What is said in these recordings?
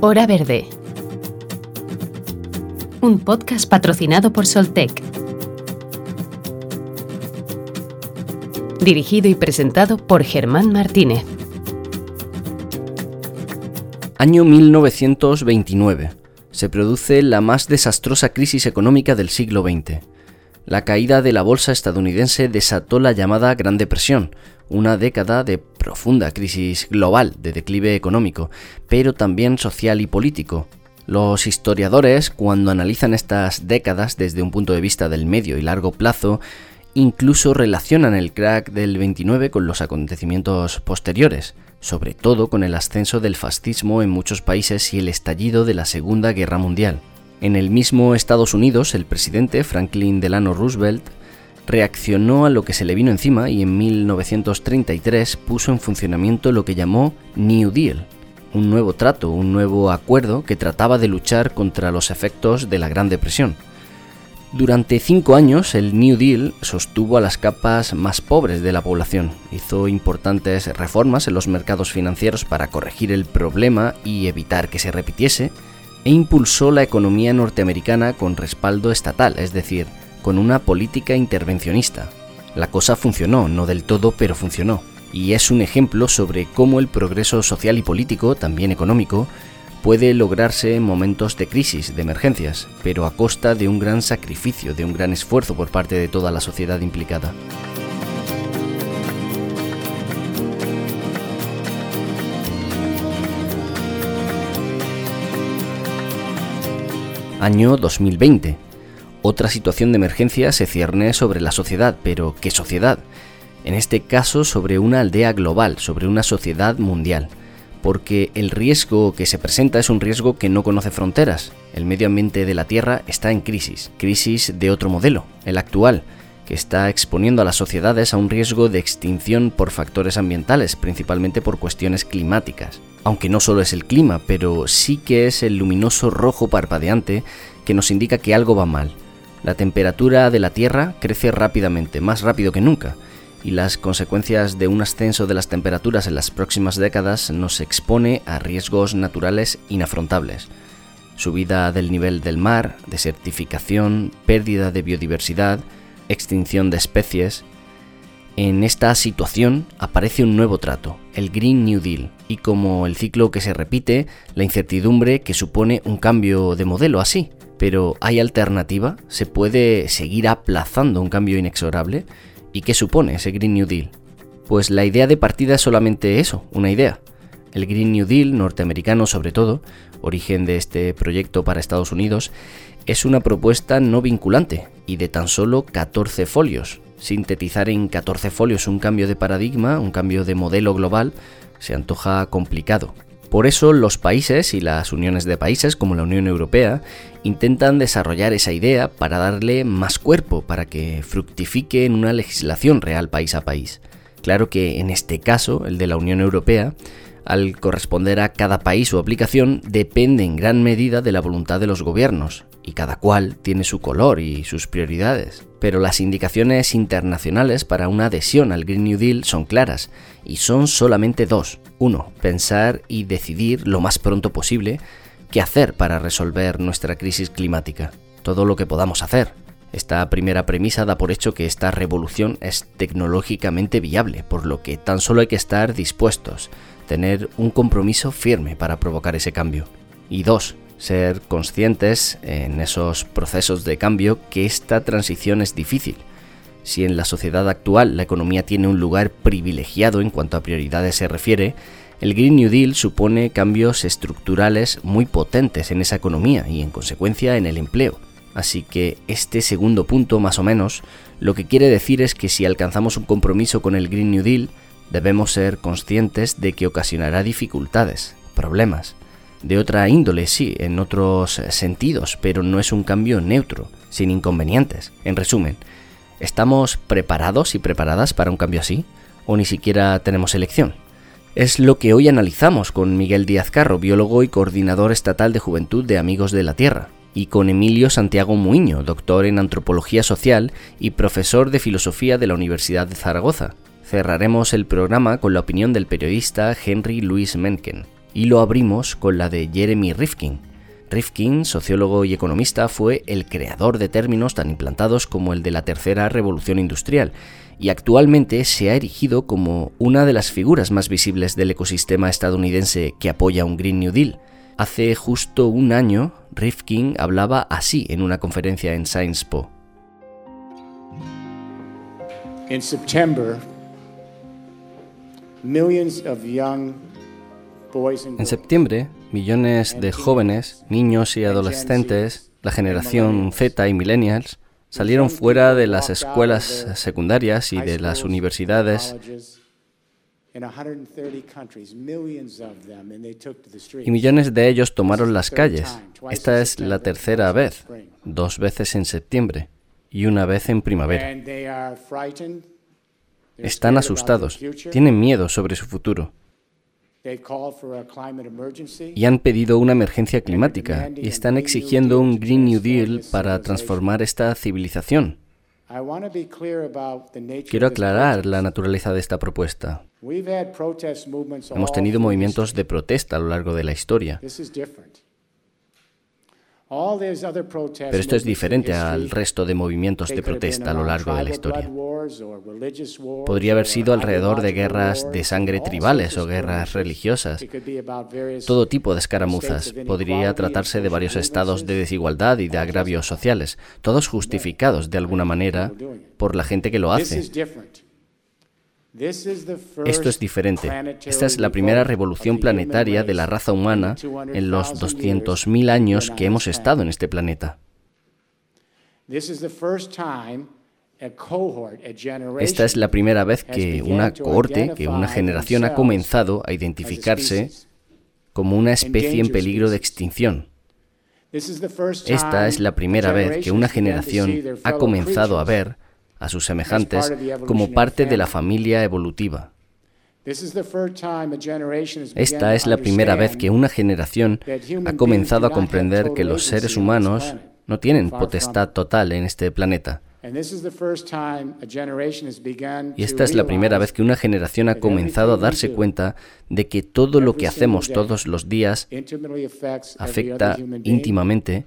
Hora Verde. Un podcast patrocinado por Soltec. Dirigido y presentado por Germán Martínez. Año 1929. Se produce la más desastrosa crisis económica del siglo XX. La caída de la bolsa estadounidense desató la llamada Gran Depresión, una década de profunda crisis global, de declive económico, pero también social y político. Los historiadores, cuando analizan estas décadas desde un punto de vista del medio y largo plazo, incluso relacionan el crack del 29 con los acontecimientos posteriores sobre todo con el ascenso del fascismo en muchos países y el estallido de la Segunda Guerra Mundial. En el mismo Estados Unidos, el presidente Franklin Delano Roosevelt reaccionó a lo que se le vino encima y en 1933 puso en funcionamiento lo que llamó New Deal, un nuevo trato, un nuevo acuerdo que trataba de luchar contra los efectos de la Gran Depresión. Durante cinco años, el New Deal sostuvo a las capas más pobres de la población, hizo importantes reformas en los mercados financieros para corregir el problema y evitar que se repitiese, e impulsó la economía norteamericana con respaldo estatal, es decir, con una política intervencionista. La cosa funcionó, no del todo, pero funcionó, y es un ejemplo sobre cómo el progreso social y político, también económico, puede lograrse en momentos de crisis, de emergencias, pero a costa de un gran sacrificio, de un gran esfuerzo por parte de toda la sociedad implicada. Año 2020. Otra situación de emergencia se cierne sobre la sociedad, pero ¿qué sociedad? En este caso sobre una aldea global, sobre una sociedad mundial porque el riesgo que se presenta es un riesgo que no conoce fronteras. El medio ambiente de la Tierra está en crisis, crisis de otro modelo, el actual, que está exponiendo a las sociedades a un riesgo de extinción por factores ambientales, principalmente por cuestiones climáticas. Aunque no solo es el clima, pero sí que es el luminoso rojo parpadeante que nos indica que algo va mal. La temperatura de la Tierra crece rápidamente, más rápido que nunca, y las consecuencias de un ascenso de las temperaturas en las próximas décadas nos expone a riesgos naturales inafrontables. Subida del nivel del mar, desertificación, pérdida de biodiversidad, extinción de especies. En esta situación aparece un nuevo trato, el Green New Deal, y como el ciclo que se repite, la incertidumbre que supone un cambio de modelo así. Pero ¿hay alternativa? ¿Se puede seguir aplazando un cambio inexorable? ¿Y qué supone ese Green New Deal? Pues la idea de partida es solamente eso, una idea. El Green New Deal, norteamericano sobre todo, origen de este proyecto para Estados Unidos, es una propuesta no vinculante y de tan solo 14 folios. Sintetizar en 14 folios un cambio de paradigma, un cambio de modelo global, se antoja complicado. Por eso los países y las uniones de países como la Unión Europea intentan desarrollar esa idea para darle más cuerpo, para que fructifique en una legislación real país a país. Claro que en este caso, el de la Unión Europea, al corresponder a cada país su aplicación, depende en gran medida de la voluntad de los gobiernos, y cada cual tiene su color y sus prioridades. Pero las indicaciones internacionales para una adhesión al Green New Deal son claras, y son solamente dos. Uno, pensar y decidir lo más pronto posible qué hacer para resolver nuestra crisis climática. Todo lo que podamos hacer. Esta primera premisa da por hecho que esta revolución es tecnológicamente viable, por lo que tan solo hay que estar dispuestos, tener un compromiso firme para provocar ese cambio. Y dos, ser conscientes en esos procesos de cambio que esta transición es difícil. Si en la sociedad actual la economía tiene un lugar privilegiado en cuanto a prioridades se refiere, el Green New Deal supone cambios estructurales muy potentes en esa economía y en consecuencia en el empleo. Así que este segundo punto, más o menos, lo que quiere decir es que si alcanzamos un compromiso con el Green New Deal, debemos ser conscientes de que ocasionará dificultades, problemas. De otra índole, sí, en otros sentidos, pero no es un cambio neutro, sin inconvenientes. En resumen, ¿estamos preparados y preparadas para un cambio así? ¿O ni siquiera tenemos elección? Es lo que hoy analizamos con Miguel Díaz Carro, biólogo y coordinador estatal de Juventud de Amigos de la Tierra, y con Emilio Santiago Muiño, doctor en Antropología Social y profesor de Filosofía de la Universidad de Zaragoza. Cerraremos el programa con la opinión del periodista Henry Luis Mencken. y lo abrimos con la de Jeremy Rifkin. Rifkin, sociólogo y economista, fue el creador de términos tan implantados como el de la tercera revolución industrial y actualmente se ha erigido como una de las figuras más visibles del ecosistema estadounidense que apoya un Green New Deal. Hace justo un año, Rifkin hablaba así en una conferencia en Science Po. En septiembre, en septiembre, millones de jóvenes, niños y adolescentes, la generación Z y millennials, salieron fuera de las escuelas secundarias y de las universidades y millones de ellos tomaron las calles. Esta es la tercera vez, dos veces en septiembre y una vez en primavera. Están asustados, tienen miedo sobre su futuro. Y han pedido una emergencia climática. y están exigiendo un Green New Deal para transformar esta civilización. Quiero aclarar la naturaleza de esta propuesta. Hemos tenido movimientos de protesta a lo largo de la historia. Pero esto es diferente al resto de movimientos de protesta a lo largo de la historia. Podría haber sido alrededor de guerras de sangre tribales o guerras religiosas, todo tipo de escaramuzas. Podría tratarse de varios estados de desigualdad y de agravios sociales, todos justificados de alguna manera por la gente que lo hace. Esto es diferente. Esta es la primera revolución planetaria de la raza humana en los 200.000 años que hemos estado en este planeta. Esta es la primera vez que una cohorte, que una generación ha comenzado a identificarse como una especie en peligro de extinción. Esta es la primera vez que una generación ha comenzado a ver a sus semejantes como parte de la familia evolutiva. Esta es la primera vez que una generación ha comenzado a comprender que los seres humanos no tienen potestad total en este planeta. Y esta es la primera vez que una generación ha comenzado a darse cuenta de que todo lo que hacemos todos los días afecta íntimamente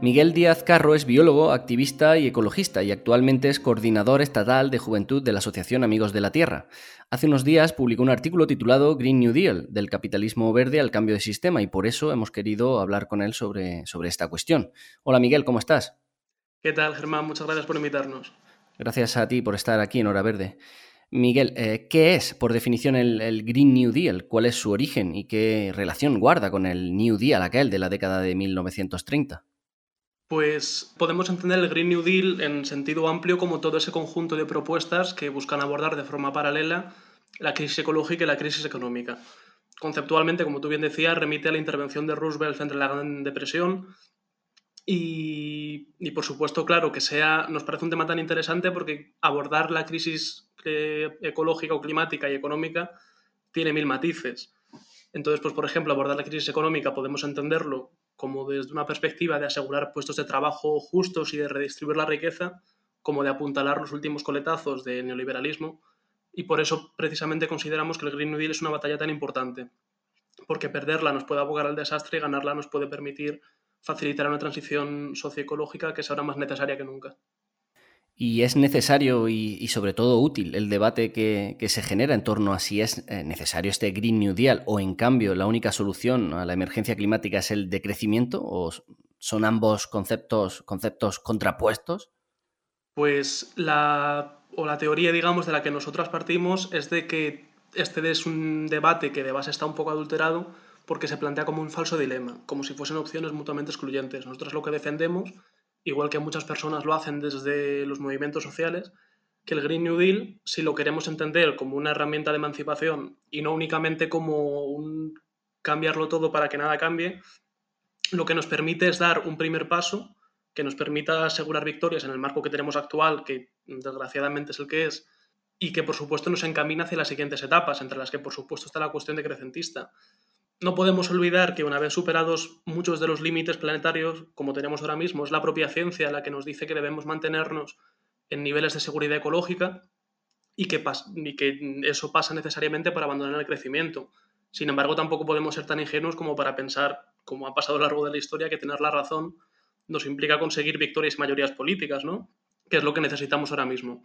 Miguel Díaz Carro es biólogo, activista y ecologista y actualmente es coordinador estatal de juventud de la Asociación Amigos de la Tierra. Hace unos días publicó un artículo titulado Green New Deal, del capitalismo verde al cambio de sistema, y por eso hemos querido hablar con él sobre, sobre esta cuestión. Hola Miguel, ¿cómo estás? ¿Qué tal, Germán? Muchas gracias por invitarnos. Gracias a ti por estar aquí en Hora Verde. Miguel, eh, ¿qué es, por definición, el, el, Green New Deal? ¿Cuál es su origen y qué relación guarda con el New Deal, aquel de la década de 1930? Pues podemos entender el Green New Deal en sentido amplio como todo ese conjunto de propuestas que buscan abordar de forma paralela la crisis ecológica y la crisis económica. Conceptualmente, como tú bien decías, remite a la intervención de Roosevelt a la Gran Depresión y, por supuesto, claro, que sea, nos parece un tema tan interesante porque abordar la crisis eh, ecológica o climática y económica tiene mil matices. Entonces, pues por ejemplo, abordar la crisis económica podemos entenderlo como desde una perspectiva de asegurar puestos de trabajo justos y de redistribuir la riqueza, como de apuntalar los últimos coletazos del neoliberalismo. Y por eso precisamente consideramos que el Green New Deal es una batalla tan importante, porque perderla nos puede abogar al desastre y ganarla nos puede permitir facilitar una transición socioecológica que es ahora más necesaria que nunca. Y es necesario y, sobre todo útil el debate que, se genera en torno a si es eh, necesario este Green New Deal o en cambio la única solución a la emergencia climática es el decrecimiento o son ambos conceptos, conceptos contrapuestos. Pues la, o la teoría, digamos, de la que nosotras partimos es de que este es un debate que de base está un poco adulterado porque se plantea como un falso dilema, como si fuesen opciones mutuamente excluyentes. Nosotros lo que defendemos igual que muchas personas lo hacen desde los movimientos sociales, que el Green New Deal, si lo queremos entender como una herramienta de emancipación y no únicamente como un cambiarlo todo para que nada cambie, lo que nos permite es dar un primer paso que nos permita asegurar victorias en el marco que tenemos actual, que desgraciadamente es el que es, y que por supuesto nos encamina hacia las siguientes etapas, entre las que por supuesto está la cuestión decrecentista. No podemos olvidar que una vez superados muchos de los límites planetarios, como tenemos ahora mismo, es la propia ciencia la que nos dice que debemos mantenernos en niveles de seguridad ecológica y que, eso pasa necesariamente para abandonar el crecimiento. Sin embargo, tampoco podemos ser tan ingenuos como para pensar, como ha pasado a lo largo de la historia, que tener la razón nos implica conseguir victorias y mayorías políticas, ¿no? Que es lo que necesitamos ahora mismo.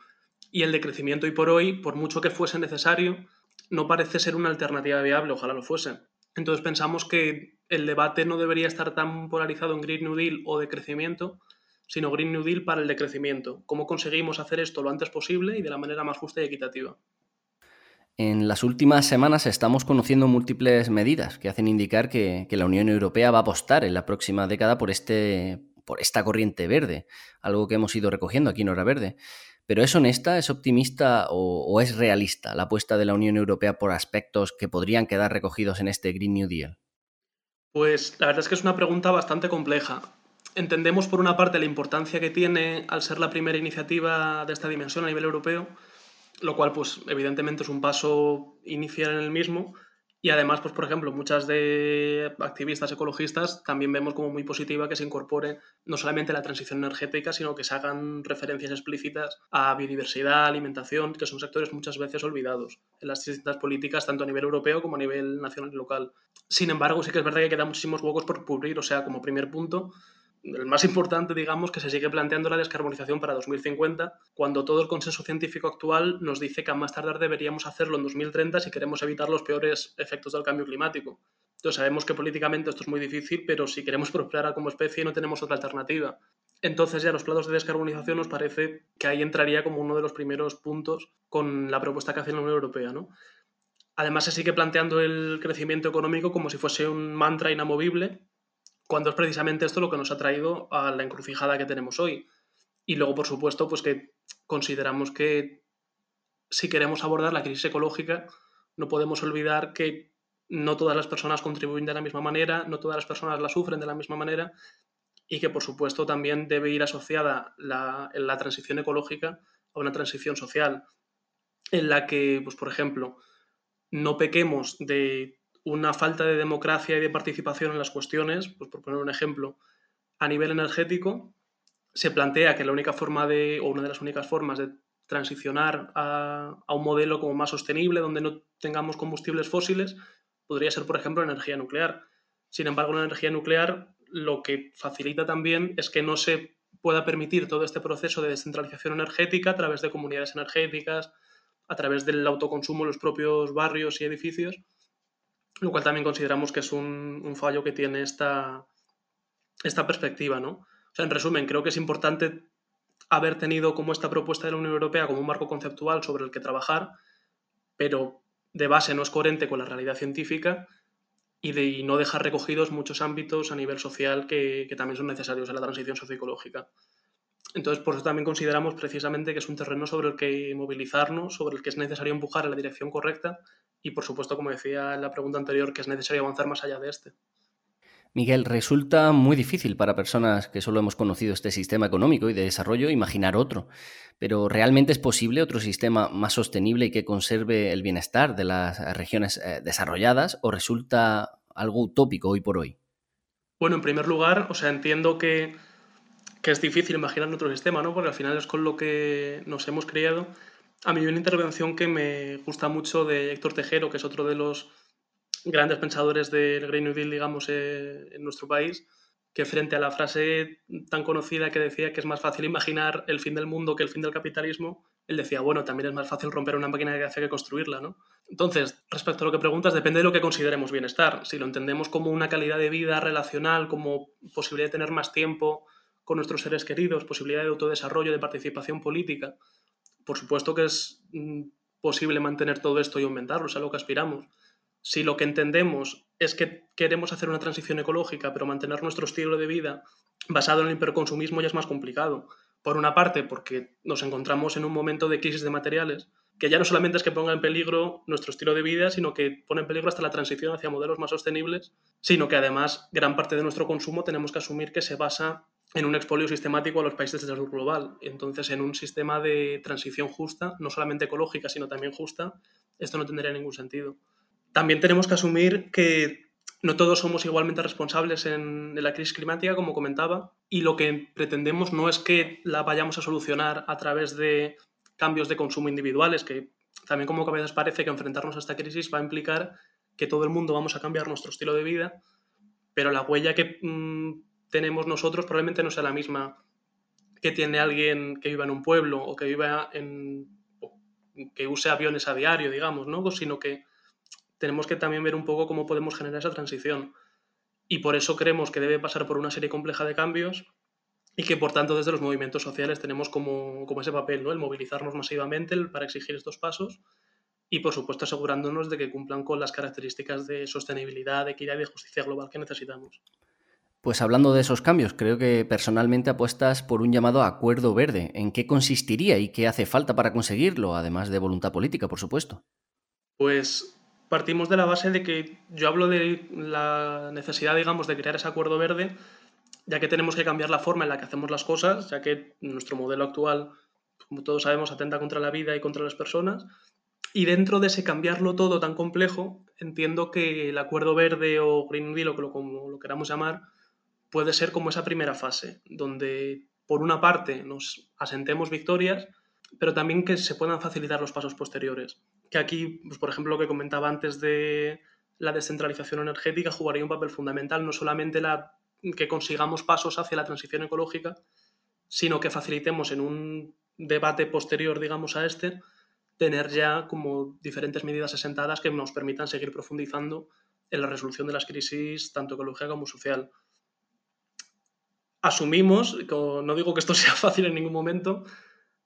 Y el decrecimiento, y por hoy, por mucho que fuese necesario, no parece ser una alternativa viable, ojalá lo fuese. Entonces pensamos que el debate no debería estar tan polarizado en Green New Deal o de crecimiento, sino Green New Deal para el decrecimiento. ¿Cómo conseguimos hacer esto lo antes posible y de la manera más justa y equitativa? En las últimas semanas estamos conociendo múltiples medidas que hacen indicar que, la Unión Europea va a apostar en la próxima década por, este, por esta corriente verde, algo que hemos ido recogiendo aquí en Hora Verde. Pero ¿es honesta, es optimista o, es realista la apuesta de la Unión Europea por aspectos que podrían quedar recogidos en este Green New Deal? Pues la verdad es que es una pregunta bastante compleja. Entendemos por una parte la importancia que tiene al ser la primera iniciativa de esta dimensión a nivel europeo, lo cual pues evidentemente es un paso inicial en el mismo y además pues por ejemplo muchas de activistas ecologistas también vemos como muy positiva que se incorpore no solamente la transición energética sino que se hagan referencias explícitas a biodiversidad, alimentación, que son sectores muchas veces olvidados en las distintas políticas tanto a nivel europeo como a nivel nacional y local. Sin embargo sí que es verdad que quedan muchísimos huecos por cubrir, o sea como primer punto el más importante, digamos, que se sigue planteando la descarbonización para 2050, cuando todo el consenso científico actual nos dice que a más tardar deberíamos hacerlo en 2030 si queremos evitar los peores efectos del cambio climático. Entonces sabemos que políticamente esto es muy difícil, pero si queremos prosperar como especie no tenemos otra alternativa. Entonces ya los planos de descarbonización nos parece que ahí entraría como uno de los primeros puntos con la propuesta que hace la Unión Europea, ¿no? Además se sigue planteando el crecimiento económico como si fuese un mantra inamovible cuando es precisamente esto lo que nos ha traído a la encrucijada que tenemos hoy. Y luego, por supuesto, pues que consideramos que si queremos abordar la crisis ecológica, no podemos olvidar que no todas las personas contribuyen de la misma manera, no todas las personas la sufren de la misma manera y que, por supuesto, también debe ir asociada la, la transición ecológica a una transición social en la que, pues, por ejemplo, no pequemos de una falta de democracia y de participación en las cuestiones, pues por poner un ejemplo, a nivel energético, se plantea que la única forma de, o una de las únicas formas de transicionar a, un modelo como más sostenible, donde no tengamos combustibles fósiles, podría ser, por ejemplo, energía nuclear. Sin embargo, la energía nuclear lo que facilita también es que no se pueda permitir todo este proceso de descentralización energética a través de comunidades energéticas, a través del autoconsumo en los propios barrios y edificios, lo cual también consideramos que es un, fallo que tiene esta, esta perspectiva, ¿no? O sea, en resumen, creo que es importante haber tenido como esta propuesta de la Unión Europea como un marco conceptual sobre el que trabajar, pero de base no es coherente con la realidad científica y de no dejar recogidos muchos ámbitos a nivel social que, que también son necesarios en la transición socioecológica. Entonces, por eso también consideramos precisamente que es un terreno sobre el que movilizarnos, sobre el que es necesario empujar en la dirección correcta y, por supuesto, como decía en la pregunta anterior, que es necesario avanzar más allá de este. Miguel, resulta muy difícil para personas que solo hemos conocido este sistema económico y de desarrollo imaginar otro, pero ¿realmente es posible otro sistema más sostenible y que conserve el bienestar de las regiones eh, desarrolladas o resulta algo utópico hoy por hoy? Bueno, en primer lugar, o sea, entiendo que que es difícil imaginar otro sistema, ¿no? Porque al final es con lo que nos hemos criado. A mí hay una intervención que me gusta mucho de Héctor Tejero, que es otro de los grandes pensadores del Green New Deal, digamos, eh, en nuestro país, que frente a la frase tan conocida que decía que es más fácil imaginar el fin del mundo que el fin del capitalismo, él decía, bueno, también es más fácil romper una máquina de café que construirla, ¿no? Entonces, respecto a lo que preguntas, depende de lo que consideremos bienestar. Si lo entendemos como una calidad de vida relacional, como posibilidad de tener más tiempo, con nuestros seres queridos, posibilidad de autodesarrollo, de participación política. Por supuesto que es mm, posible mantener todo esto y aumentarlo, es a lo que aspiramos. Si lo que entendemos es que queremos hacer una transición ecológica, pero mantener nuestro estilo de vida basado en el hiperconsumismo ya es más complicado. Por una parte, porque nos encontramos en un momento de crisis de materiales, que ya no solamente es que ponga en peligro nuestro estilo de vida, sino que pone en peligro hasta la transición hacia modelos más sostenibles, sino que además gran parte de nuestro consumo tenemos que asumir que se basa en un expolio sistemático a los países del sur global. Entonces, en un sistema de transición justa, no solamente ecológica, sino también justa, esto no tendría ningún sentido. También tenemos que asumir que no todos somos igualmente responsables en, la crisis climática, como comentaba, y lo que pretendemos no es que la vayamos a solucionar a través de cambios de consumo individuales, que también como que a veces parece que enfrentarnos a esta crisis va a implicar que todo el mundo vamos a cambiar nuestro estilo de vida, pero la huella que mm, tenemos nosotros probablemente no sea la misma que tiene alguien que viva en un pueblo o que viva en que use aviones a diario, digamos, ¿no? Sino que tenemos que también ver un poco cómo podemos generar esa transición. Y por eso creemos que debe pasar por una serie compleja de cambios y que por tanto desde los movimientos sociales tenemos como, como ese papel, ¿no? El movilizarnos masivamente para exigir estos pasos y por supuesto asegurándonos de que cumplan con las características de sostenibilidad, de equidad y de justicia global que necesitamos. Pues hablando de esos cambios, creo que personalmente apuestas por un llamado acuerdo verde. ¿En qué consistiría y qué hace falta para conseguirlo, además de voluntad política, por supuesto? Pues partimos de la base de que yo hablo de la necesidad, digamos, de crear ese acuerdo verde, ya que tenemos que cambiar la forma en la que hacemos las cosas, ya que nuestro modelo actual, como todos sabemos, atenta contra la vida y contra las personas. Y dentro de ese cambiarlo todo tan complejo, entiendo que el acuerdo verde o Green Deal, o como lo queramos llamar, puede ser como esa primera fase, donde por una parte nos asentemos victorias, pero también que se puedan facilitar los pasos posteriores. Que aquí, pues, por ejemplo, lo que comentaba antes de la descentralización energética jugaría un papel fundamental, no solamente la, que consigamos pasos hacia la transición ecológica, sino que facilitemos en un debate posterior, digamos, a este, tener ya como diferentes medidas asentadas que nos permitan seguir profundizando en la resolución de las crisis, tanto ecológica como social asumimos, no digo que esto sea fácil en ningún momento,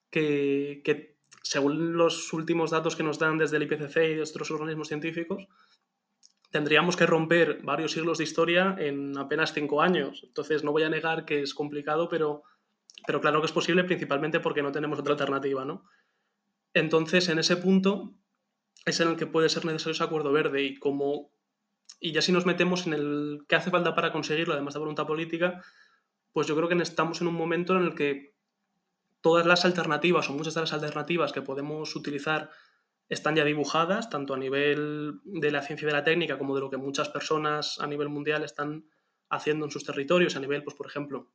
que, según los últimos datos que nos dan desde el IPCC y otros organismos científicos, tendríamos que romper varios siglos de historia en apenas cinco años. Entonces, no voy a negar que es complicado, pero, pero claro que es posible principalmente porque no tenemos otra alternativa, ¿no? Entonces, en ese punto es en el que puede ser necesario ese acuerdo verde y como y ya si nos metemos en el qué hace falta para conseguirlo, además de voluntad política, pues yo creo que estamos en un momento en el que todas las alternativas o muchas de las alternativas que podemos utilizar están ya dibujadas, tanto a nivel de la ciencia y de la técnica como de lo que muchas personas a nivel mundial están haciendo en sus territorios, a nivel, pues, por ejemplo,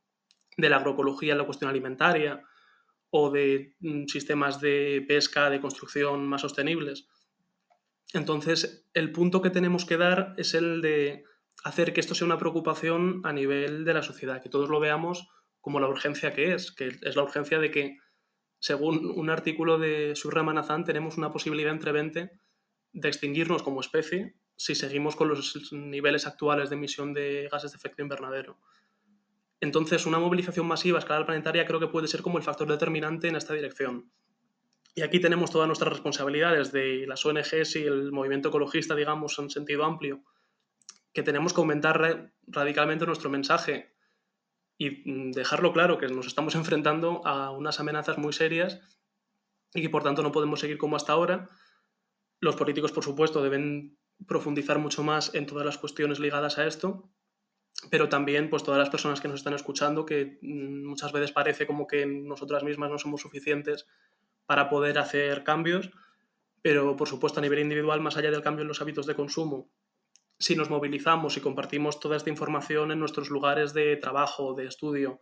de la agroecología en la cuestión alimentaria o de mm, sistemas de pesca, de construcción más sostenibles. Entonces, el punto que tenemos que dar es el de hacer que esto sea una preocupación a nivel de la sociedad, que todos lo veamos como la urgencia que es, que es la urgencia de que, según un artículo de Surra Manazán, tenemos una posibilidad entre 20 de extinguirnos como especie si seguimos con los niveles actuales de emisión de gases de efecto invernadero. Entonces, una movilización masiva a escala planetaria creo que puede ser como el factor determinante en esta dirección. Y aquí tenemos todas nuestras responsabilidades de las ONGs y el movimiento ecologista, digamos, en sentido amplio, que tenemos que aumentar radicalmente nuestro mensaje y mm, dejarlo claro que nos estamos enfrentando a unas amenazas muy serias y que por tanto no podemos seguir como hasta ahora. Los políticos, por supuesto, deben profundizar mucho más en todas las cuestiones ligadas a esto, pero también pues todas las personas que nos están escuchando, que mm, muchas veces parece como que nosotras mismas no somos suficientes para poder hacer cambios, pero por supuesto a nivel individual, más allá del cambio en los hábitos de consumo si nos movilizamos y compartimos toda esta información en nuestros lugares de trabajo, de estudio,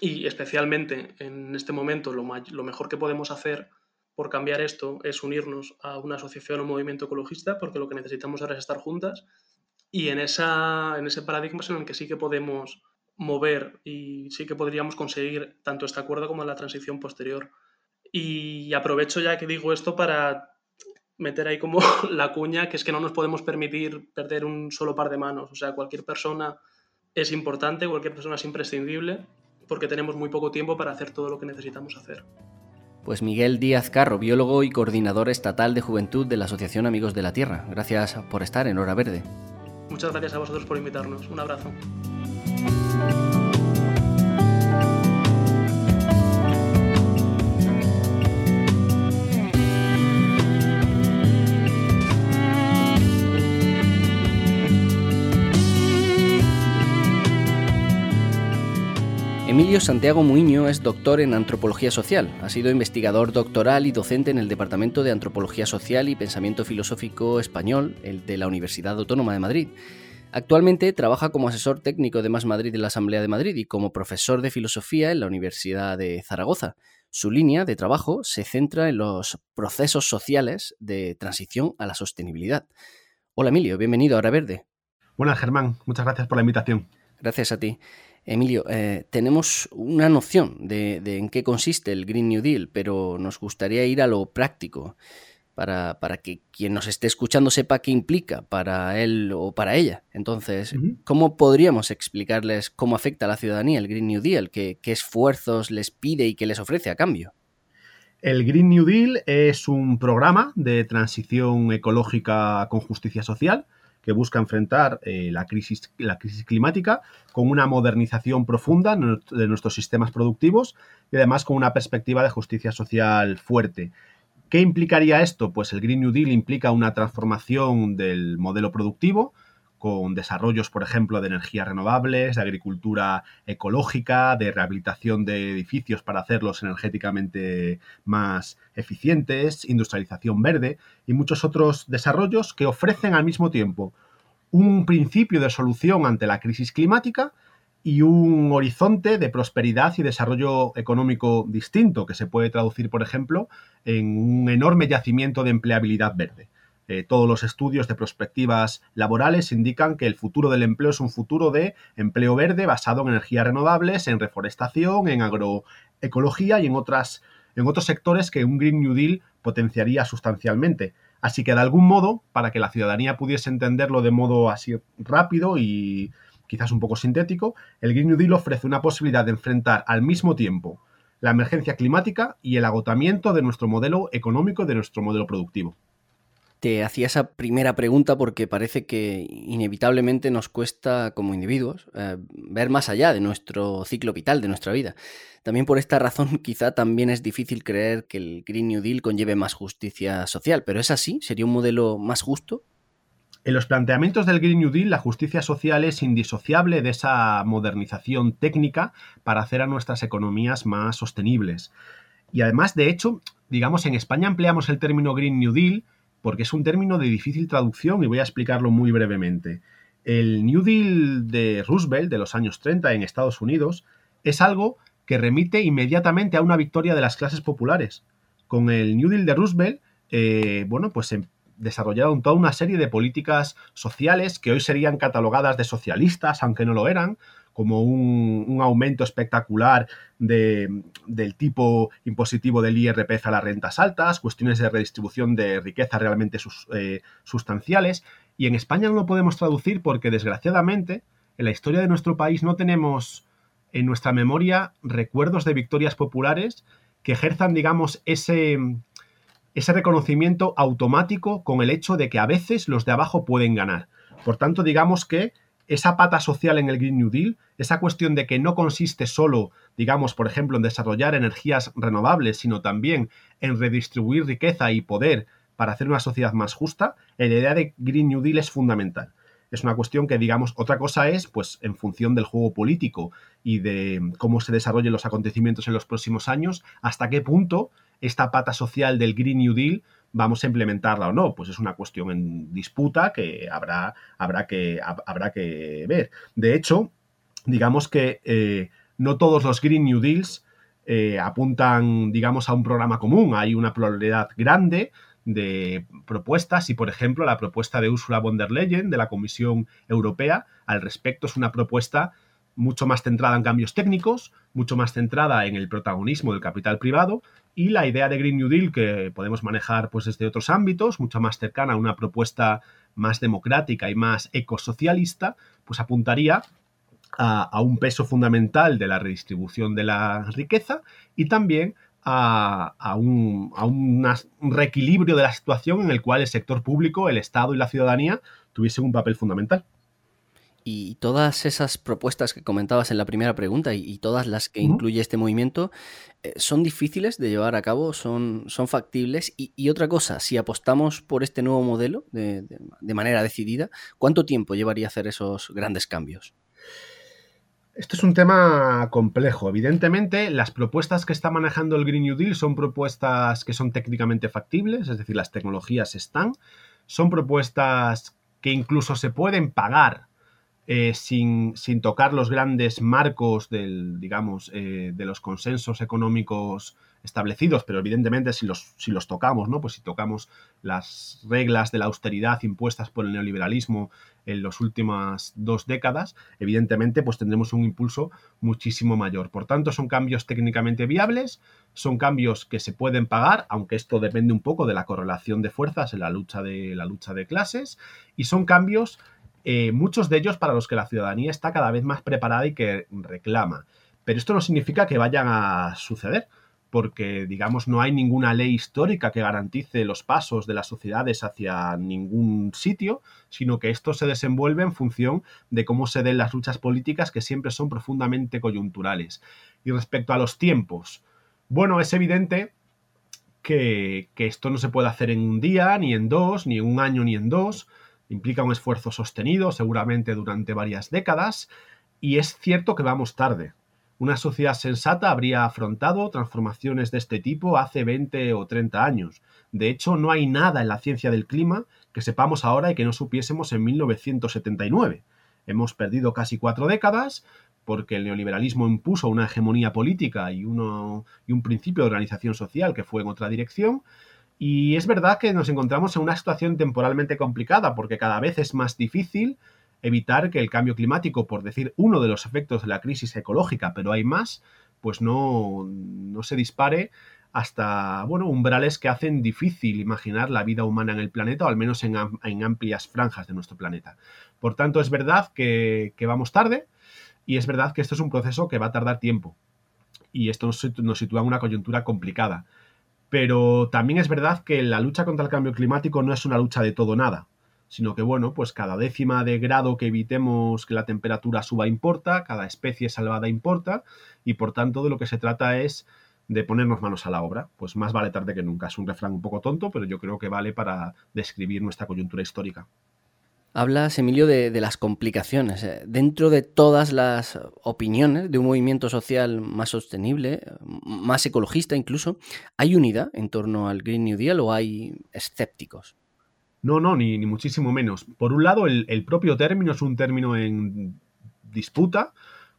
y especialmente en este momento lo, mejor que podemos hacer por cambiar esto es unirnos a una asociación o movimiento ecologista, porque lo que necesitamos ahora es estar juntas, y en, esa, en ese paradigma es en el que sí que podemos mover y sí que podríamos conseguir tanto este acuerdo como la transición posterior. Y aprovecho ya que digo esto para meter ahí como la cuña, que es que no nos podemos permitir perder un solo par de manos. O sea, cualquier persona es importante, cualquier persona es imprescindible, porque tenemos muy poco tiempo para hacer todo lo que necesitamos hacer. Pues Miguel Díaz Carro, biólogo y coordinador estatal de juventud de la Asociación Amigos de la Tierra. Gracias por estar en Hora Verde. Muchas gracias a vosotros por invitarnos. Un abrazo. Emilio Santiago Muiño es doctor en antropología social. Ha sido investigador doctoral y docente en el Departamento de Antropología Social y Pensamiento Filosófico Español, el de la Universidad Autónoma de Madrid. Actualmente trabaja como asesor técnico de Más Madrid en la Asamblea de Madrid y como profesor de filosofía en la Universidad de Zaragoza. Su línea de trabajo se centra en los procesos sociales de transición a la sostenibilidad. Hola Emilio, bienvenido a Hora Verde. Buenas Germán, muchas gracias por la invitación. Gracias a ti. Emilio, eh, tenemos una noción de, en qué consiste el Green New Deal, pero nos gustaría ir a lo práctico para, que quien nos esté escuchando sepa qué implica para él o para ella. Entonces, ¿cómo podríamos explicarles cómo afecta a la ciudadanía el Green New Deal? ¿Qué, qué esfuerzos les pide y qué les ofrece a cambio? El Green New Deal es un programa de transición ecológica con justicia social que busca enfrentar eh, la, crisis, la crisis climática con una modernización profunda de nuestros sistemas productivos y además con una perspectiva de justicia social fuerte. ¿Qué implicaría esto? Pues el Green New Deal implica una transformación del modelo productivo, con desarrollos, por ejemplo, de energías renovables, de agricultura ecológica, de rehabilitación de edificios para hacerlos energéticamente más eficientes, industrialización verde y muchos otros desarrollos que ofrecen al mismo tiempo un principio de solución ante la crisis climática y un horizonte de prosperidad y desarrollo económico distinto que se puede traducir, por ejemplo, en un enorme yacimiento de empleabilidad verde. Eh, todos los estudios de perspectivas laborales indican que el futuro del empleo es un futuro de empleo verde basado en energías renovables, en reforestación, en agroecología y en, otras, en otros sectores que un Green New Deal potenciaría sustancialmente. Así que de algún modo, para que la ciudadanía pudiese entenderlo de modo así rápido y quizás un poco sintético, el Green New Deal ofrece una posibilidad de enfrentar al mismo tiempo la emergencia climática y el agotamiento de nuestro modelo económico y de nuestro modelo productivo te hacía esa primera pregunta porque parece que inevitablemente nos cuesta como individuos eh, ver más allá de nuestro ciclo vital, de nuestra vida. También por esta razón quizá también es difícil creer que el Green New Deal conlleve más justicia social, pero ¿es así? ¿Sería un modelo más justo? En los planteamientos del Green New Deal, la justicia social es indisociable de esa modernización técnica para hacer a nuestras economías más sostenibles. Y además, de hecho, digamos, en España empleamos el término Green New Deal porque es un término de difícil traducción y voy a explicarlo muy brevemente. El New Deal de Roosevelt de los años 30 en Estados Unidos es algo que remite inmediatamente a una victoria de las clases populares. Con el New Deal de Roosevelt, eh, bueno, pues se desarrollaron toda una serie de políticas sociales que hoy serían catalogadas de socialistas, aunque no lo eran, como un, aumento espectacular del tipo impositivo del IRPF a las rentas altas, cuestiones de redistribución de riqueza realmente eh, sustanciales. Y en España no lo podemos traducir porque, desgraciadamente, en la historia de nuestro país no tenemos en nuestra memoria recuerdos de victorias populares que ejerzan, digamos, ese, ese reconocimiento automático con el hecho de que a veces los de abajo pueden ganar. Por tanto, digamos que esa pata social en el Green New Deal, esa cuestión de que no consiste solo, digamos, por ejemplo, en desarrollar energías renovables, sino también en redistribuir riqueza y poder para hacer una sociedad más justa, la idea de Green New Deal es fundamental. Es una cuestión que, digamos, otra cosa es, pues, en función del juego político y de cómo se desarrollen los acontecimientos en los próximos años, hasta qué punto esta pata social del Green New Deal vamos a implementarla o no. Pues es una cuestión en disputa que habrá, habrá, que, habrá que ver. De hecho, digamos que eh, no todos los Green New Deals eh, apuntan, digamos, a un programa común. Hay una pluralidad grande de propuestas y, por ejemplo, la propuesta de Ursula von der Leyen de la Comisión Europea al respecto es una propuesta mucho más centrada en cambios técnicos, mucho más centrada en el protagonismo del capital privado y la idea de Green New Deal que podemos manejar pues desde otros ámbitos, mucho más cercana a una propuesta más democrática y más ecosocialista, pues apuntaría a, un peso fundamental de la redistribución de la riqueza y también a, un, a un reequilibrio de la situación en el cual el sector público, el Estado y la ciudadanía tuviesen un papel fundamental. Y todas esas propuestas que comentabas en la primera pregunta y, todas las que incluye este movimiento eh, son difíciles de llevar a cabo, son, son factibles. Y, otra cosa, si apostamos por este nuevo modelo de, manera decidida, ¿cuánto tiempo llevaría a hacer esos grandes cambios? Esto es un tema complejo. Evidentemente, las propuestas que está manejando el Green New Deal son propuestas que son técnicamente factibles, es decir, las tecnologías están, son propuestas que incluso se pueden pagar eh, sin, tocar los grandes marcos del, digamos, eh, de los consensos económicos establecidos, pero evidentemente si los, si los tocamos, ¿no? Pues si tocamos las reglas de la austeridad impuestas por el neoliberalismo en las últimas dos décadas, evidentemente pues tendremos un impulso muchísimo mayor. Por tanto, son cambios técnicamente viables, son cambios que se pueden pagar, aunque esto depende un poco de la correlación de fuerzas en la lucha de, la lucha de clases, y son cambios, eh, muchos de ellos para los que la ciudadanía está cada vez más preparada y que reclama. Pero esto no significa que vayan a suceder porque, digamos, no hay ninguna ley histórica que garantice los pasos de las sociedades hacia ningún sitio, sino que esto se desenvuelve en función de cómo se den las luchas políticas que siempre son profundamente coyunturales. Y respecto a los tiempos, bueno, es evidente que, que esto no se puede hacer en un día, ni en dos, ni en un año, ni en dos. Implica un esfuerzo sostenido, seguramente durante varias décadas, y es cierto que vamos tarde. Una sociedad sensata habría afrontado transformaciones de este tipo hace 20 o 30 años. De hecho, no hay nada en la ciencia del clima que sepamos ahora y que no supiésemos en 1979. Hemos perdido casi cuatro décadas porque el neoliberalismo impuso una hegemonía política y, uno, y un principio de organización social que fue en otra dirección. Y es verdad que nos encontramos en una situación temporalmente complicada porque cada vez es más difícil evitar que el cambio climático, por decir uno de los efectos de la crisis ecológica, pero hay más, pues no, no se dispare hasta bueno, umbrales que hacen difícil imaginar la vida humana en el planeta, o al menos en, amplias franjas de nuestro planeta. Por tanto, es verdad que, vamos tarde y es verdad que esto es un proceso que va a tardar tiempo. Y esto nos, nos sitúa en una coyuntura complicada. Pero también es verdad que la lucha contra el cambio climático no es una lucha de todo nada sino que bueno, pues cada décima de grado que evitemos que la temperatura suba importa, cada especie salvada importa, y por tanto de lo que se trata es de ponernos manos a la obra. Pues más vale tarde que nunca. Es un refrán un poco tonto, pero yo creo que vale para describir nuestra coyuntura histórica. Hablas, Emilio, de, las complicaciones. Eh, dentro de todas las opiniones de un movimiento social más sostenible, más ecologista incluso, ¿hay unidad en torno al Green New Deal o hay escépticos? No, no, ni, muchísimo menos. Por un lado, el, propio término es un término en disputa.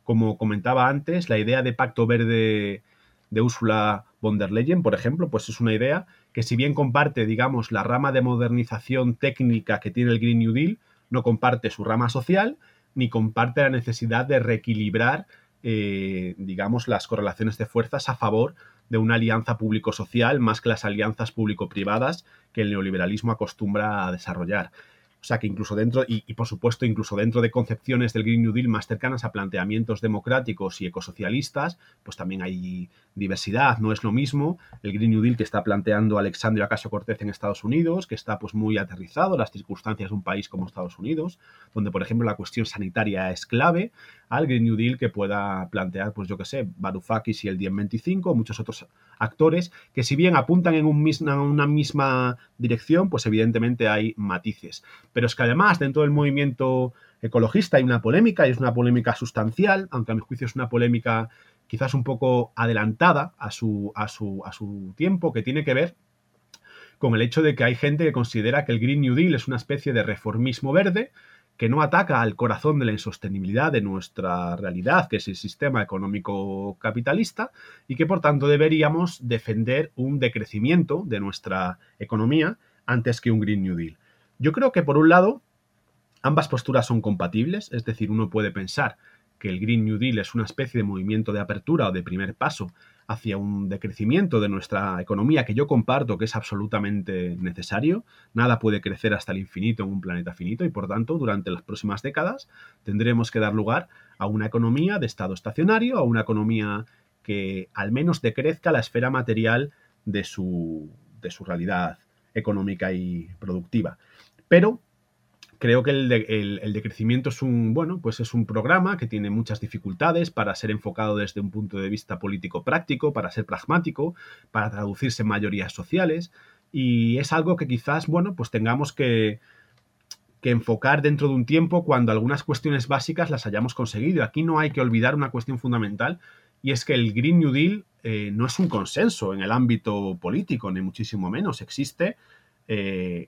Como comentaba antes, la idea de pacto verde de Ursula von der Leyen, por ejemplo, pues es una idea que si bien comparte, digamos, la rama de modernización técnica que tiene el Green New Deal, no comparte su rama social ni comparte la necesidad de reequilibrar, eh, digamos, las correlaciones de fuerzas a favor de una alianza público-social más que las alianzas público-privadas que el neoliberalismo acostumbra a desarrollar. O sea que incluso dentro, y, por supuesto incluso dentro de concepciones del Green New Deal más cercanas a planteamientos democráticos y ecosocialistas, pues también hay diversidad. No es lo mismo el Green New Deal que está planteando Alexandria Ocasio Cortez en Estados Unidos, que está pues muy aterrizado las circunstancias de un país como Estados Unidos, donde por ejemplo la cuestión sanitaria es clave, al Green New Deal que pueda plantear, pues yo que sé, Varoufakis y el 1025, muchos otros actores que si bien apuntan en una misma dirección, pues evidentemente hay matices. Pero es que además dentro del movimiento ecologista hay una polémica y es una polémica sustancial, aunque a mi juicio es una polémica quizás un poco adelantada a su, a su, a su tiempo, que tiene que ver con el hecho de que hay gente que considera que el Green New Deal es una especie de reformismo verde que no ataca al corazón de la insostenibilidad de nuestra realidad, que es el sistema económico capitalista, y que por tanto deberíamos defender un decrecimiento de nuestra economía antes que un Green New Deal. Yo creo que por un lado ambas posturas son compatibles, es decir, uno puede pensar que el Green New Deal es una especie de movimiento de apertura o de primer paso hacia un decrecimiento de nuestra economía que yo comparto que es absolutamente necesario. Nada puede crecer hasta el infinito en un planeta finito y por tanto durante las próximas décadas tendremos que dar lugar a una economía de estado estacionario, a una economía que al menos decrezca la esfera material de su, de su realidad económica y productiva. Pero creo que el, el, decrecimiento es un, bueno, pues es un programa que tiene muchas dificultades para ser enfocado desde un punto de vista político práctico, para ser pragmático, para traducirse en mayorías sociales. Y es algo que quizás, bueno, pues tengamos que, que enfocar dentro de un tiempo cuando algunas cuestiones básicas las hayamos conseguido. Aquí no hay que olvidar una cuestión fundamental y es que el Green New Deal eh, no es un consenso en el ámbito político, ni muchísimo menos. Existe eh,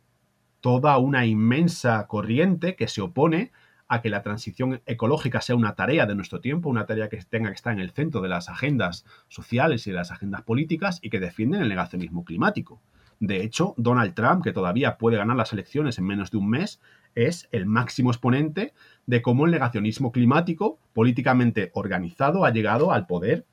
toda una inmensa corriente que se opone a que la transición ecológica sea una tarea de nuestro tiempo, una tarea que tenga que estar en el centro de las agendas sociales y de las agendas políticas y que defienden el negacionismo climático. De hecho, Donald Trump, que todavía puede ganar las elecciones en menos de un mes, es el máximo exponente de cómo el negacionismo climático, políticamente organizado, ha llegado al poder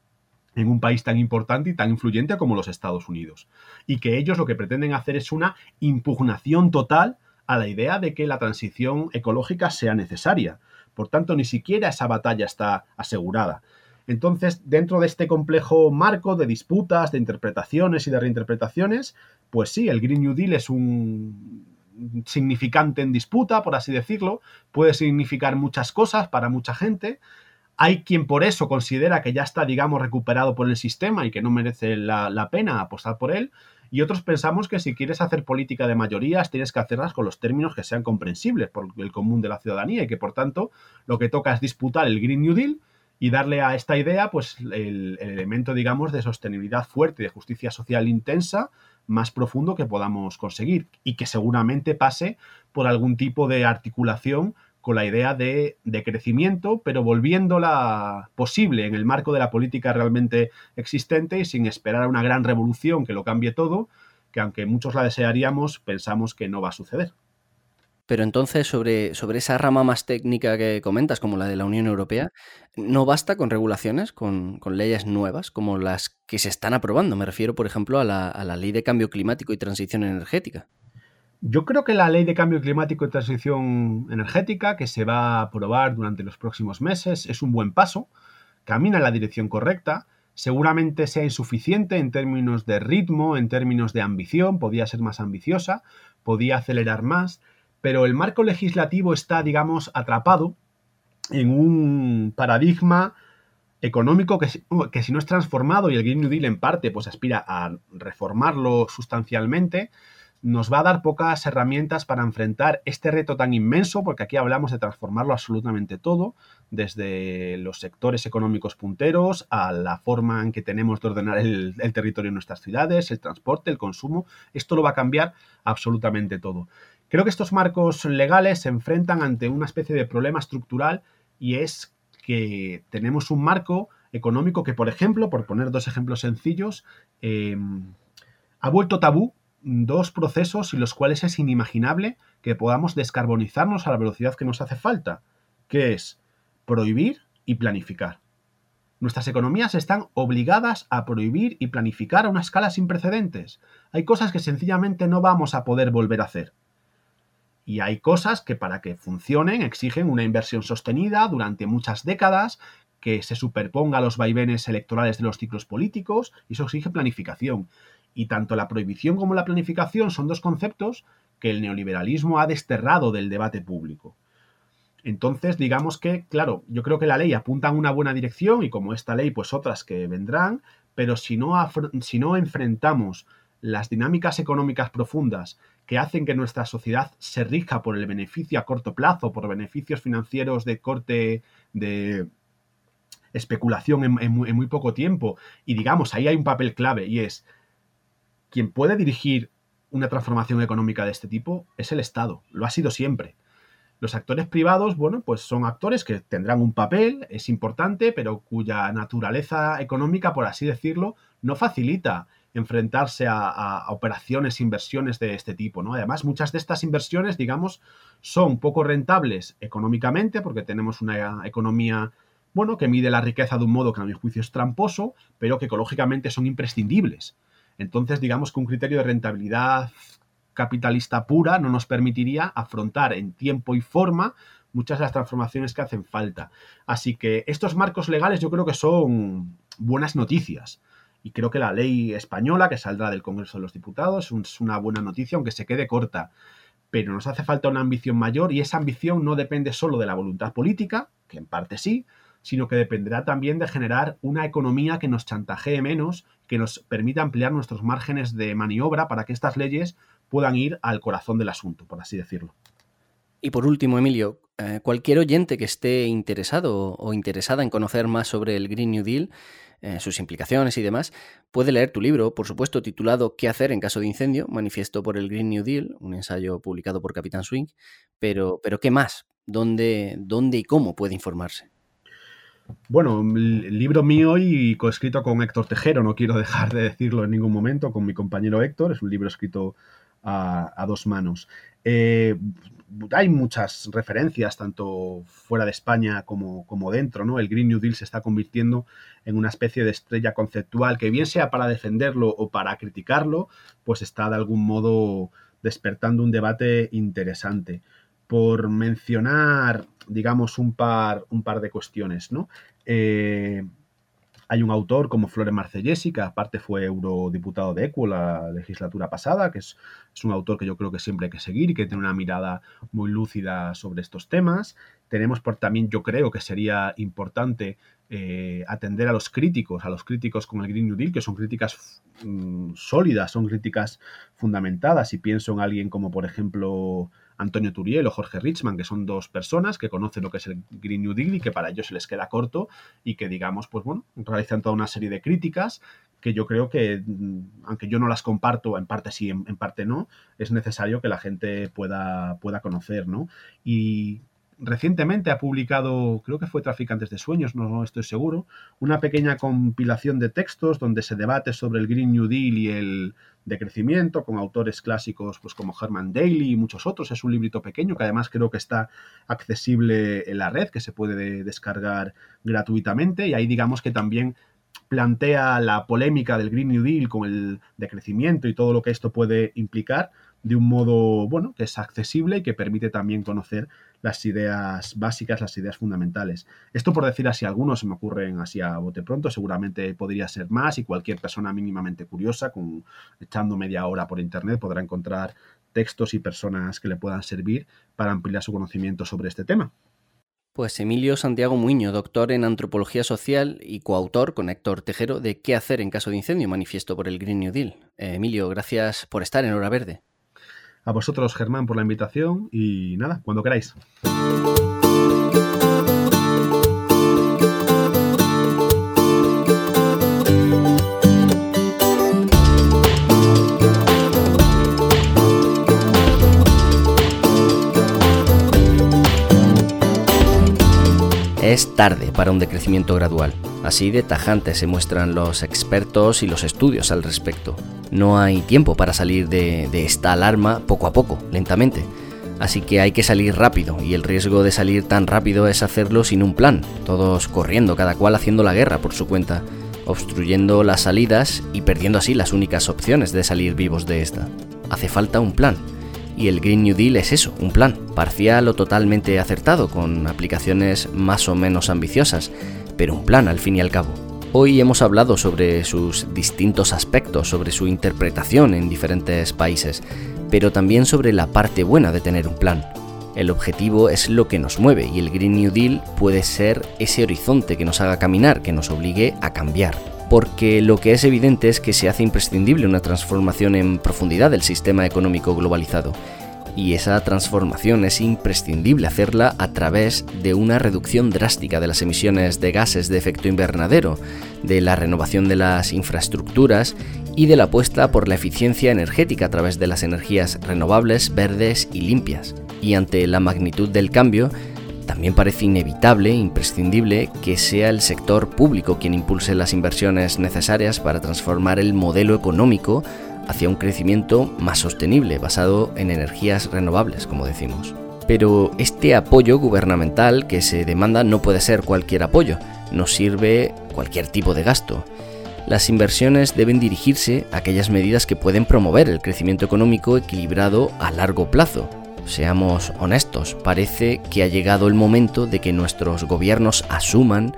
en un país tan importante y tan influyente como los Estados Unidos. Y que ellos lo que pretenden hacer es una impugnación total a la idea de que la transición ecológica sea necesaria. Por tanto, ni siquiera esa batalla está asegurada. Entonces, dentro de este complejo marco de disputas, de interpretaciones y de reinterpretaciones, pues sí, el Green New Deal es un significante en disputa, por así decirlo, puede significar muchas cosas para mucha gente. Hay quien por eso considera que ya está, digamos, recuperado por el sistema y que no merece la, pena apostar por él. Y otros pensamos que si quieres hacer política de mayorías, tienes que hacerlas con los términos que sean comprensibles por el común de la ciudadanía y que por tanto lo que toca es disputar el Green New Deal y darle a esta idea pues el, el elemento, digamos, de sostenibilidad fuerte de justicia social intensa más profundo que podamos conseguir y que seguramente pase por algún tipo de articulación con la idea de, crecimiento, pero volviéndola posible en el marco de la política realmente existente y sin esperar a una gran revolución que lo cambie todo, que aunque muchos la desearíamos, pensamos que no va a suceder. Pero entonces, sobre, sobre esa rama más técnica que comentas, como la de la Unión Europea, ¿no basta con regulaciones, con, leyes nuevas, como las que se están aprobando? Me refiero, por ejemplo, a la, a la Ley de Cambio Climático y Transición Energética. Yo creo que la Ley de Cambio Climático y Transición Energética, que se va a aprobar durante los próximos meses, es un buen paso, camina en la dirección correcta, seguramente sea insuficiente en términos de ritmo, en términos de ambición, podía ser más ambiciosa, podía acelerar más, pero el marco legislativo está, digamos, atrapado en un paradigma económico que, que, si no es transformado y el Green New Deal en parte pues aspira a reformarlo sustancialmente, nos va a dar pocas herramientas para enfrentar este reto tan inmenso, porque aquí hablamos de transformarlo absolutamente todo, desde los sectores económicos punteros a la forma en que tenemos de ordenar el, territorio en nuestras ciudades, el transporte, el consumo, esto lo va a cambiar absolutamente todo. Creo que estos marcos legales se enfrentan ante una especie de problema estructural y es que tenemos un marco económico que, por ejemplo, por poner dos ejemplos sencillos, em, ha vuelto tabú dos procesos en los cuales es inimaginable que podamos descarbonizarnos a la velocidad que nos hace falta, que es prohibir y planificar. Nuestras economías están obligadas a prohibir y planificar a una escala sin precedentes. Hay cosas que sencillamente no vamos a poder volver a hacer. Y hay cosas que para que funcionen exigen una inversión sostenida durante muchas décadas, que se superponga a los vaivenes electorales de los ciclos políticos, y eso exige planificación. Y tanto la prohibición como la planificación son dos conceptos que el neoliberalismo ha desterrado del debate público. Entonces, digamos que, claro, yo creo que la ley apunta en una buena dirección y como esta ley, pues otras que vendrán, pero si no, si no enfrentamos las dinámicas económicas profundas que hacen que nuestra sociedad se rija por el beneficio a corto plazo, por beneficios financieros de corte de especulación en, muy, poco tiempo. Y digamos, ahí hay un papel clave y es, quien puede dirigir una transformación económica de este tipo es el Estado, lo ha sido siempre. Los actores privados, bueno, pues son actores que tendrán un papel, es importante, pero cuya naturaleza económica, por así decirlo, no facilita enfrentarse a, operaciones, inversiones de este tipo, ¿no? Además, muchas de estas inversiones, digamos, son poco rentables económicamente porque tenemos una economía, bueno, que mide la riqueza de un modo que a mi juicio es tramposo, pero que ecológicamente son imprescindibles. Entonces, digamos que un criterio de rentabilidad capitalista pura no nos permitiría afrontar en tiempo y forma muchas de las transformaciones que hacen falta. Así que estos marcos legales yo creo que son buenas noticias y creo que la ley española que saldrá del Congreso de los Diputados es una buena noticia, aunque se quede corta. Pero nos hace falta una ambición mayor y esa ambición no depende solo de la voluntad política, que en parte sí, sino que dependerá también de generar una economía que nos chantajee menos, que nos permita ampliar nuestros márgenes de maniobra para que estas leyes puedan ir al corazón del asunto, por así decirlo. Y por último, Emilio, eh, cualquier oyente que esté interesado o interesada en conocer más sobre el Green New Deal, eh, sus implicaciones y demás, puede leer tu libro, por supuesto, titulado ¿Qué hacer en caso de incendio? Manifiesto por el Green New Deal, un ensayo publicado por Capitán Swing. Pero, pero ¿qué más? ¿Dónde, ¿Dónde y cómo puede informarse? Bueno, el libro mío y coescrito con Héctor Tejero, no quiero dejar de decirlo en ningún momento, con mi compañero Héctor, es un libro escrito a, dos manos. Eh, hay muchas referencias, tanto fuera de España como, como, dentro, ¿no? El Green New Deal se está convirtiendo en una especie de estrella conceptual que bien sea para defenderlo o para criticarlo, pues está de algún modo despertando un debate interesante. Por mencionar, digamos, un par, un par de cuestiones, ¿no? Eh, hay un autor como Flore Marcellesi, que aparte fue eurodiputado de ECU la legislatura pasada, que es, un autor que yo creo que siempre hay que seguir y que tiene una mirada muy lúcida sobre estos temas. Tenemos por también, yo creo que sería importante eh, atender a los críticos, a los críticos con el Green New Deal, que son críticas mm, sólidas, son críticas fundamentadas. Y pienso en alguien como, por ejemplo, Antonio Turiel o Jorge Richman, que son dos personas que conocen lo que es el Green New Deal y que para ellos se les queda corto y que, digamos, pues bueno, realizan toda una serie de críticas que yo creo que, mm, aunque yo no las comparto, en parte sí, en, parte no, es necesario que la gente pueda, pueda conocer, ¿no? Y recientemente ha publicado, creo que fue Traficantes de Sueños, no, estoy seguro, una pequeña compilación de textos donde se debate sobre el Green New Deal y el decrecimiento con autores clásicos pues como Herman Daly y muchos otros. Es un librito pequeño que además creo que está accesible en la red, que se puede descargar gratuitamente y ahí digamos que también plantea la polémica del Green New Deal con el decrecimiento y todo lo que esto puede implicar de un modo, bueno, que es accesible y que permite también conocer las ideas básicas, las ideas fundamentales. Esto por decir así, algunos se me ocurren así a bote pronto, seguramente podría ser más y cualquier persona mínimamente curiosa, con, echando media hora por internet, podrá encontrar textos y personas que le puedan servir para ampliar su conocimiento sobre este tema. Pues Emilio Santiago Muño, doctor en antropología social y coautor con Héctor Tejero de ¿Qué hacer en caso de incendio? Manifiesto por el Green New Deal. Eh, Emilio, gracias por estar en Hora Verde. A vosotros, Germán, por la invitación y nada, cuando queráis. Es tarde para un decrecimiento gradual. Así de tajante se muestran los expertos y los estudios al respecto. No hay tiempo para salir de, esta alarma poco a poco, lentamente. Así que hay que salir rápido y el riesgo de salir tan rápido es hacerlo sin un plan, todos corriendo, cada cual haciendo la guerra por su cuenta, obstruyendo las salidas y perdiendo así las únicas opciones de salir vivos de esta. Hace falta un plan y el Green New Deal es eso, un plan, parcial o totalmente acertado, con aplicaciones más o menos ambiciosas, pero un plan al fin y al cabo. Hoy hemos hablado sobre sus distintos aspectos, sobre su interpretación en diferentes países, pero también sobre la parte buena de tener un plan. El objetivo es lo que nos mueve y el Green New Deal puede ser ese horizonte que nos haga caminar, que nos obligue a cambiar porque lo que es evidente es que se hace imprescindible una transformación en profundidad del sistema económico globalizado. Y esa transformación es imprescindible hacerla a través de una reducción drástica de las emisiones de gases de efecto invernadero, de la renovación de las infraestructuras y de la apuesta por la eficiencia energética a través de las energías renovables, verdes y limpias. Y ante la magnitud del cambio, también parece inevitable, imprescindible, que sea el sector público quien impulse las inversiones necesarias para transformar el modelo económico hacia un crecimiento más sostenible, basado en energías renovables, como decimos. Pero este apoyo gubernamental que se demanda no puede ser cualquier apoyo, no sirve cualquier tipo de gasto. Las inversiones deben dirigirse a aquellas medidas que pueden promover el crecimiento económico equilibrado a largo plazo, Seamos honestos, parece que ha llegado el momento de que nuestros gobiernos asuman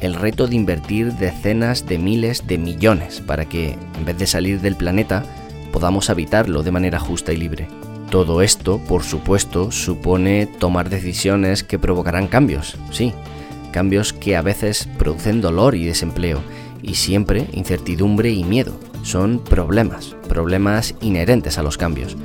el reto de invertir decenas de miles de millones para que, en vez de salir del planeta, podamos habitarlo de manera justa y libre. Todo esto, por supuesto, supone tomar decisiones que provocarán cambios, sí, cambios que a veces producen dolor y desempleo, y siempre incertidumbre y miedo. Son problemas, problemas inherentes a los cambios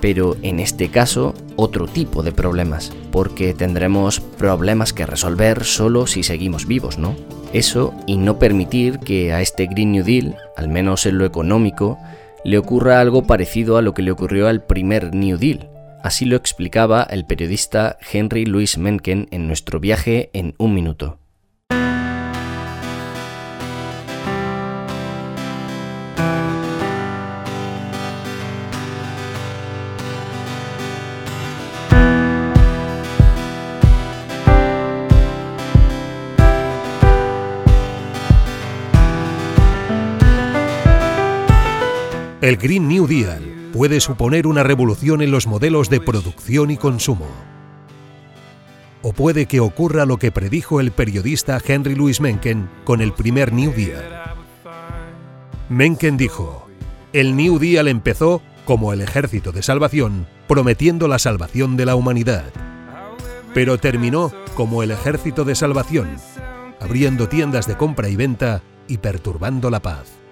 pero en este caso otro tipo de problemas, porque tendremos problemas que resolver solo si seguimos vivos, ¿no? Eso y no permitir que a este Green New Deal, al menos en lo económico, le ocurra algo parecido a lo que le ocurrió al primer New Deal. Así lo explicaba el periodista Henry Louis Mencken en nuestro viaje en un minuto. El Green New Deal puede suponer una revolución en los modelos de producción y consumo. O puede que ocurra lo que predijo el periodista Henry Louis Mencken con el primer New Deal. Mencken dijo, el New Deal empezó como el ejército de salvación, prometiendo la salvación de la humanidad. Pero terminó como el ejército de salvación, abriendo tiendas de compra y venta y perturbando la paz.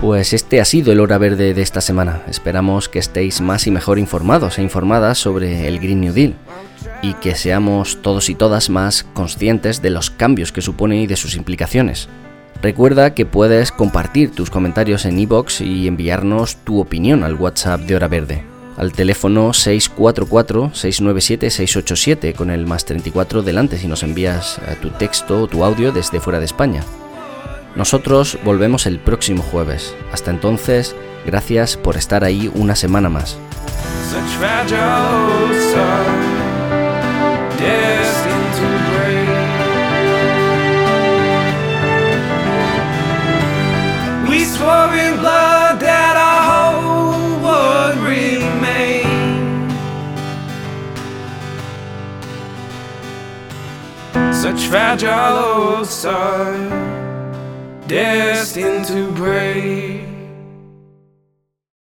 Pues este ha sido el hora verde de esta semana. Esperamos que estéis más y mejor informados e informadas sobre el Green New Deal y que seamos todos y todas más conscientes de los cambios que supone y de sus implicaciones. Recuerda que puedes compartir tus comentarios en iBox y enviarnos tu opinión al WhatsApp de Hora Verde, al teléfono 644-697-687 con el más 34 delante si nos envías eh, tu texto o tu audio desde fuera de España. Nosotros volvemos el próximo jueves. Hasta entonces, gracias por estar ahí una semana más. Such fragile old destined to break.